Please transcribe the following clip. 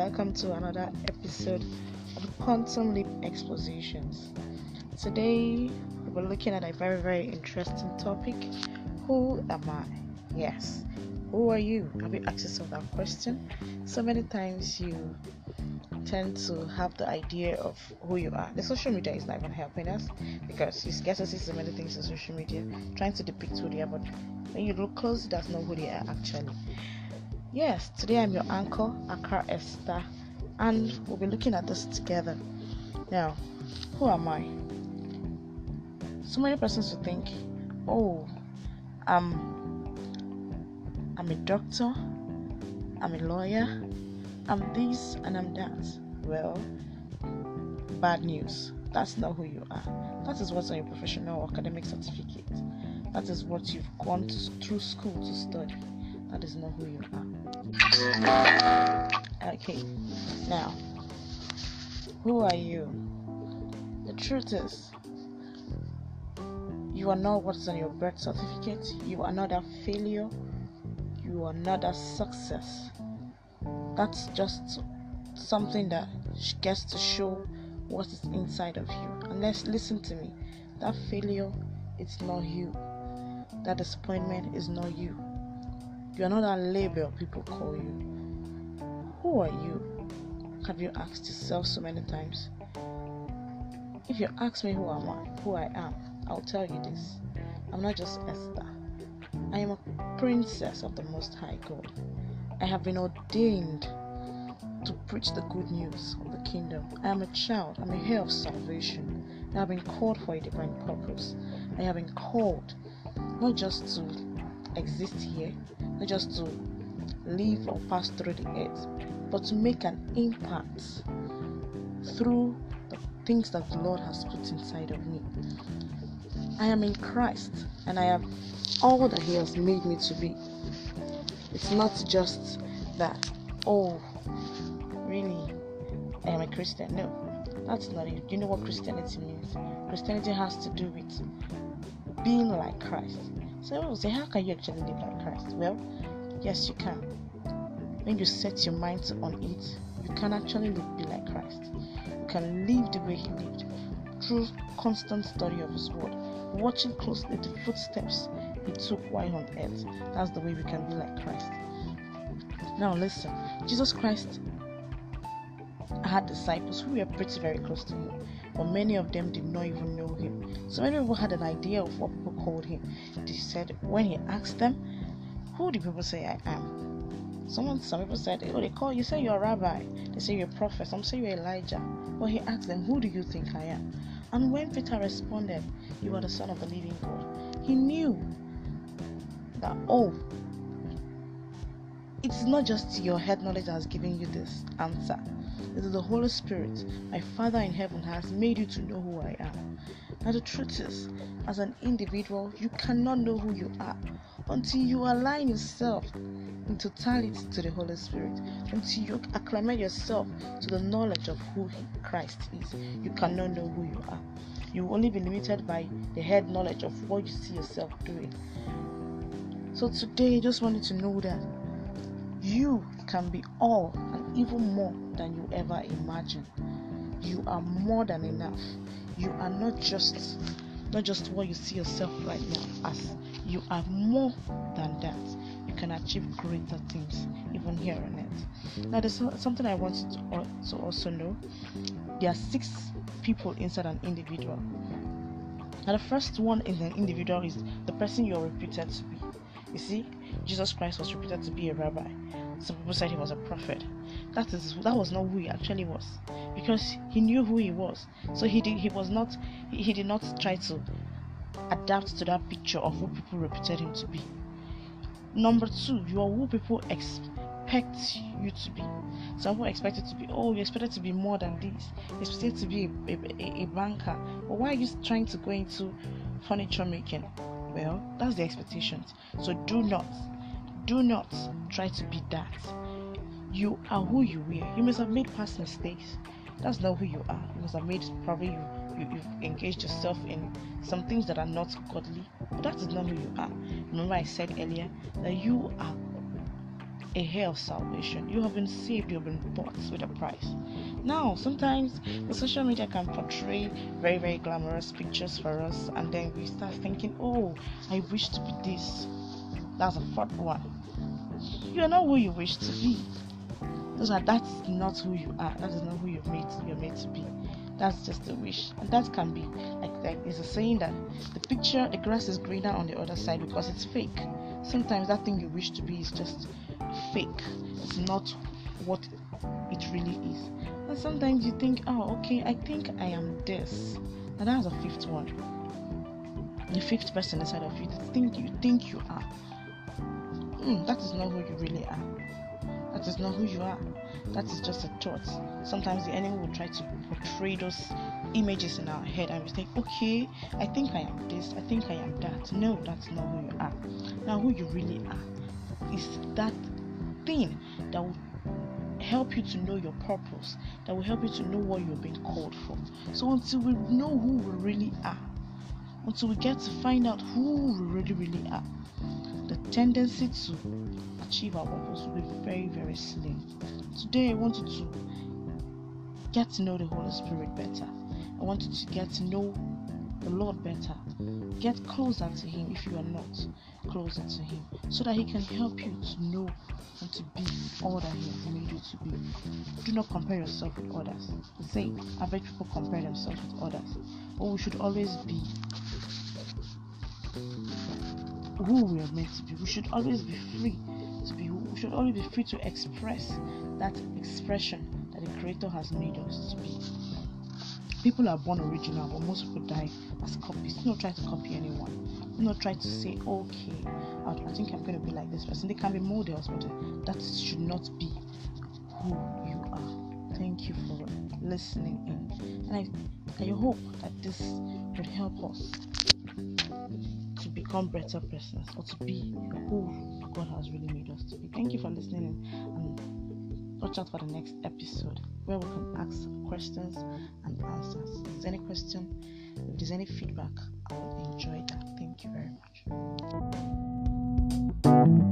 welcome to another episode of Quantum Leap Expositions. Today, we're looking at a very, very interesting topic Who am I? Yes, who are you? Have you asked yourself that question? So many times you tend to have the idea of who you are. The social media is not even helping us because you get to see so many things on social media trying to depict who they are, but when you look close, that's not who they are actually. Yes, today I'm your uncle, Akar Esther, and we'll be looking at this together. Now, who am I? So many persons will think, oh, I'm, I'm a doctor, I'm a lawyer, I'm this and I'm that. Well, bad news. That's not who you are. That is what's on your professional academic certificate. That is what you've gone to, through school to study. That is not who you are. Okay, now, who are you? The truth is, you are not what's on your birth certificate. You are not a failure. You are not a success. That's just something that gets to show what is inside of you. And let's listen to me. That failure, it's not you. That disappointment is not you. You are not a label people call you. Who are you? Have you asked yourself so many times? If you ask me who am I, who I am, I'll tell you this. I'm not just Esther. I am a princess of the Most High God. I have been ordained to preach the good news of the kingdom. I am a child, I'm a heir of salvation. I have been called for a divine purpose. I have been called not just to exist here, not just to live or pass through the earth, but to make an impact through the things that the Lord has put inside of me. I am in Christ and I am all that He has made me to be. It's not just that, oh, really, I am a Christian. No, that's not it. You know what Christianity means? Christianity has to do with being like Christ. So will say, how can you actually live like Christ? Well, yes, you can. When you set your mind on it, you can actually live, be like Christ. You can live the way He lived through constant study of His Word, watching closely the footsteps He took while on earth. That's the way we can be like Christ. Now, listen, Jesus Christ had disciples who were pretty very close to him, but many of them did not even know him. So many people had an idea of what people called him. They said when he asked them, "Who do people say I am?" Someone, some people said, "Oh, they call you say you're a rabbi. They say you're a prophet. Some say you're Elijah." But he asked them, "Who do you think I am?" And when Peter responded, "You are the Son of the Living God," he knew that oh, it's not just your head knowledge that has given you this answer. It is the Holy Spirit, my Father in heaven, has made you to know who I am. Now, the truth is, as an individual, you cannot know who you are until you align yourself in totality to the Holy Spirit, until you acclimate yourself to the knowledge of who Christ is. You cannot know who you are. You will only be limited by the head knowledge of what you see yourself doing. So, today, I just wanted to know that you can be all even more than you ever imagined. You are more than enough. You are not just not just what you see yourself right now as. You are more than that. You can achieve greater things even here on earth. Now, there's something I want you uh, to also know. There are six people inside an individual. Now, the first one in an individual is the person you're reputed to be. You see, Jesus Christ was reputed to be a rabbi. Some people said he was a prophet. That is that was not who he actually was, because he knew who he was. So he did he was not he, did not try to adapt to that picture of who people reputed him to be. Number two, you are who people expect you to be. Some people expect you to be, oh, you expected to be more than this. You expected to be a, a, a banker. But why are you trying to go into furniture making? Well, that's the expectations. So do not, do not try to be that. You are who you were. You must have made past mistakes. That's not who you are. You must have made probably you, you you've engaged yourself in some things that are not godly. But that is not who you are. Remember I said earlier that you are a of salvation. You have been saved, you have been bought with a price. Now, sometimes the social media can portray very, very glamorous pictures for us, and then we start thinking, oh, I wish to be this. That's a fourth one. You are not who you wish to be. Those are that's not who you are. That is not who you're made you're made to be. That's just a wish. And that can be like like there's a saying that the picture the grass is greener on the other side because it's fake. Sometimes that thing you wish to be is just fake. It's not what it really is. And sometimes you think, oh okay, I think I am this. And that's a fifth one. The fifth person inside of you, the thing you think you are. Mm, that is not who you really are. That is not who you are. That is just a thought. Sometimes the enemy will try to portray those images in our head and we think, okay, I think I am this, I think I am that. No, that's not who you are. Now, who you really are is that thing that will help you to know your purpose, that will help you to know what you're being called for. So, until we know who we really are, until we get to find out who we really, really are, the tendency to achieve our purpose will be very, very slim. Today, I wanted to get to know the Holy Spirit better. I wanted to get to know the Lord better. Get closer to Him if you are not closer to Him, so that He can help you to know and to be all that He has made you to be. Do not compare yourself with others. The same, average people compare themselves with others, but we should always be who we are meant to be. We should always be free to be. We should always be free to express that expression that the Creator has made us to be. People are born original, but most people die as copies. Do not try to copy anyone. Do not try to say, okay, I think I'm going to be like this person. They can be models, but that should not be who you are. Thank you for listening in. And I, I hope that this would help us to become better persons or to be who God has really made us to be. Thank you for listening and watch out for the next episode where we can ask questions and answers. If there's any question, if there's any feedback, I will enjoy that. Thank you very much.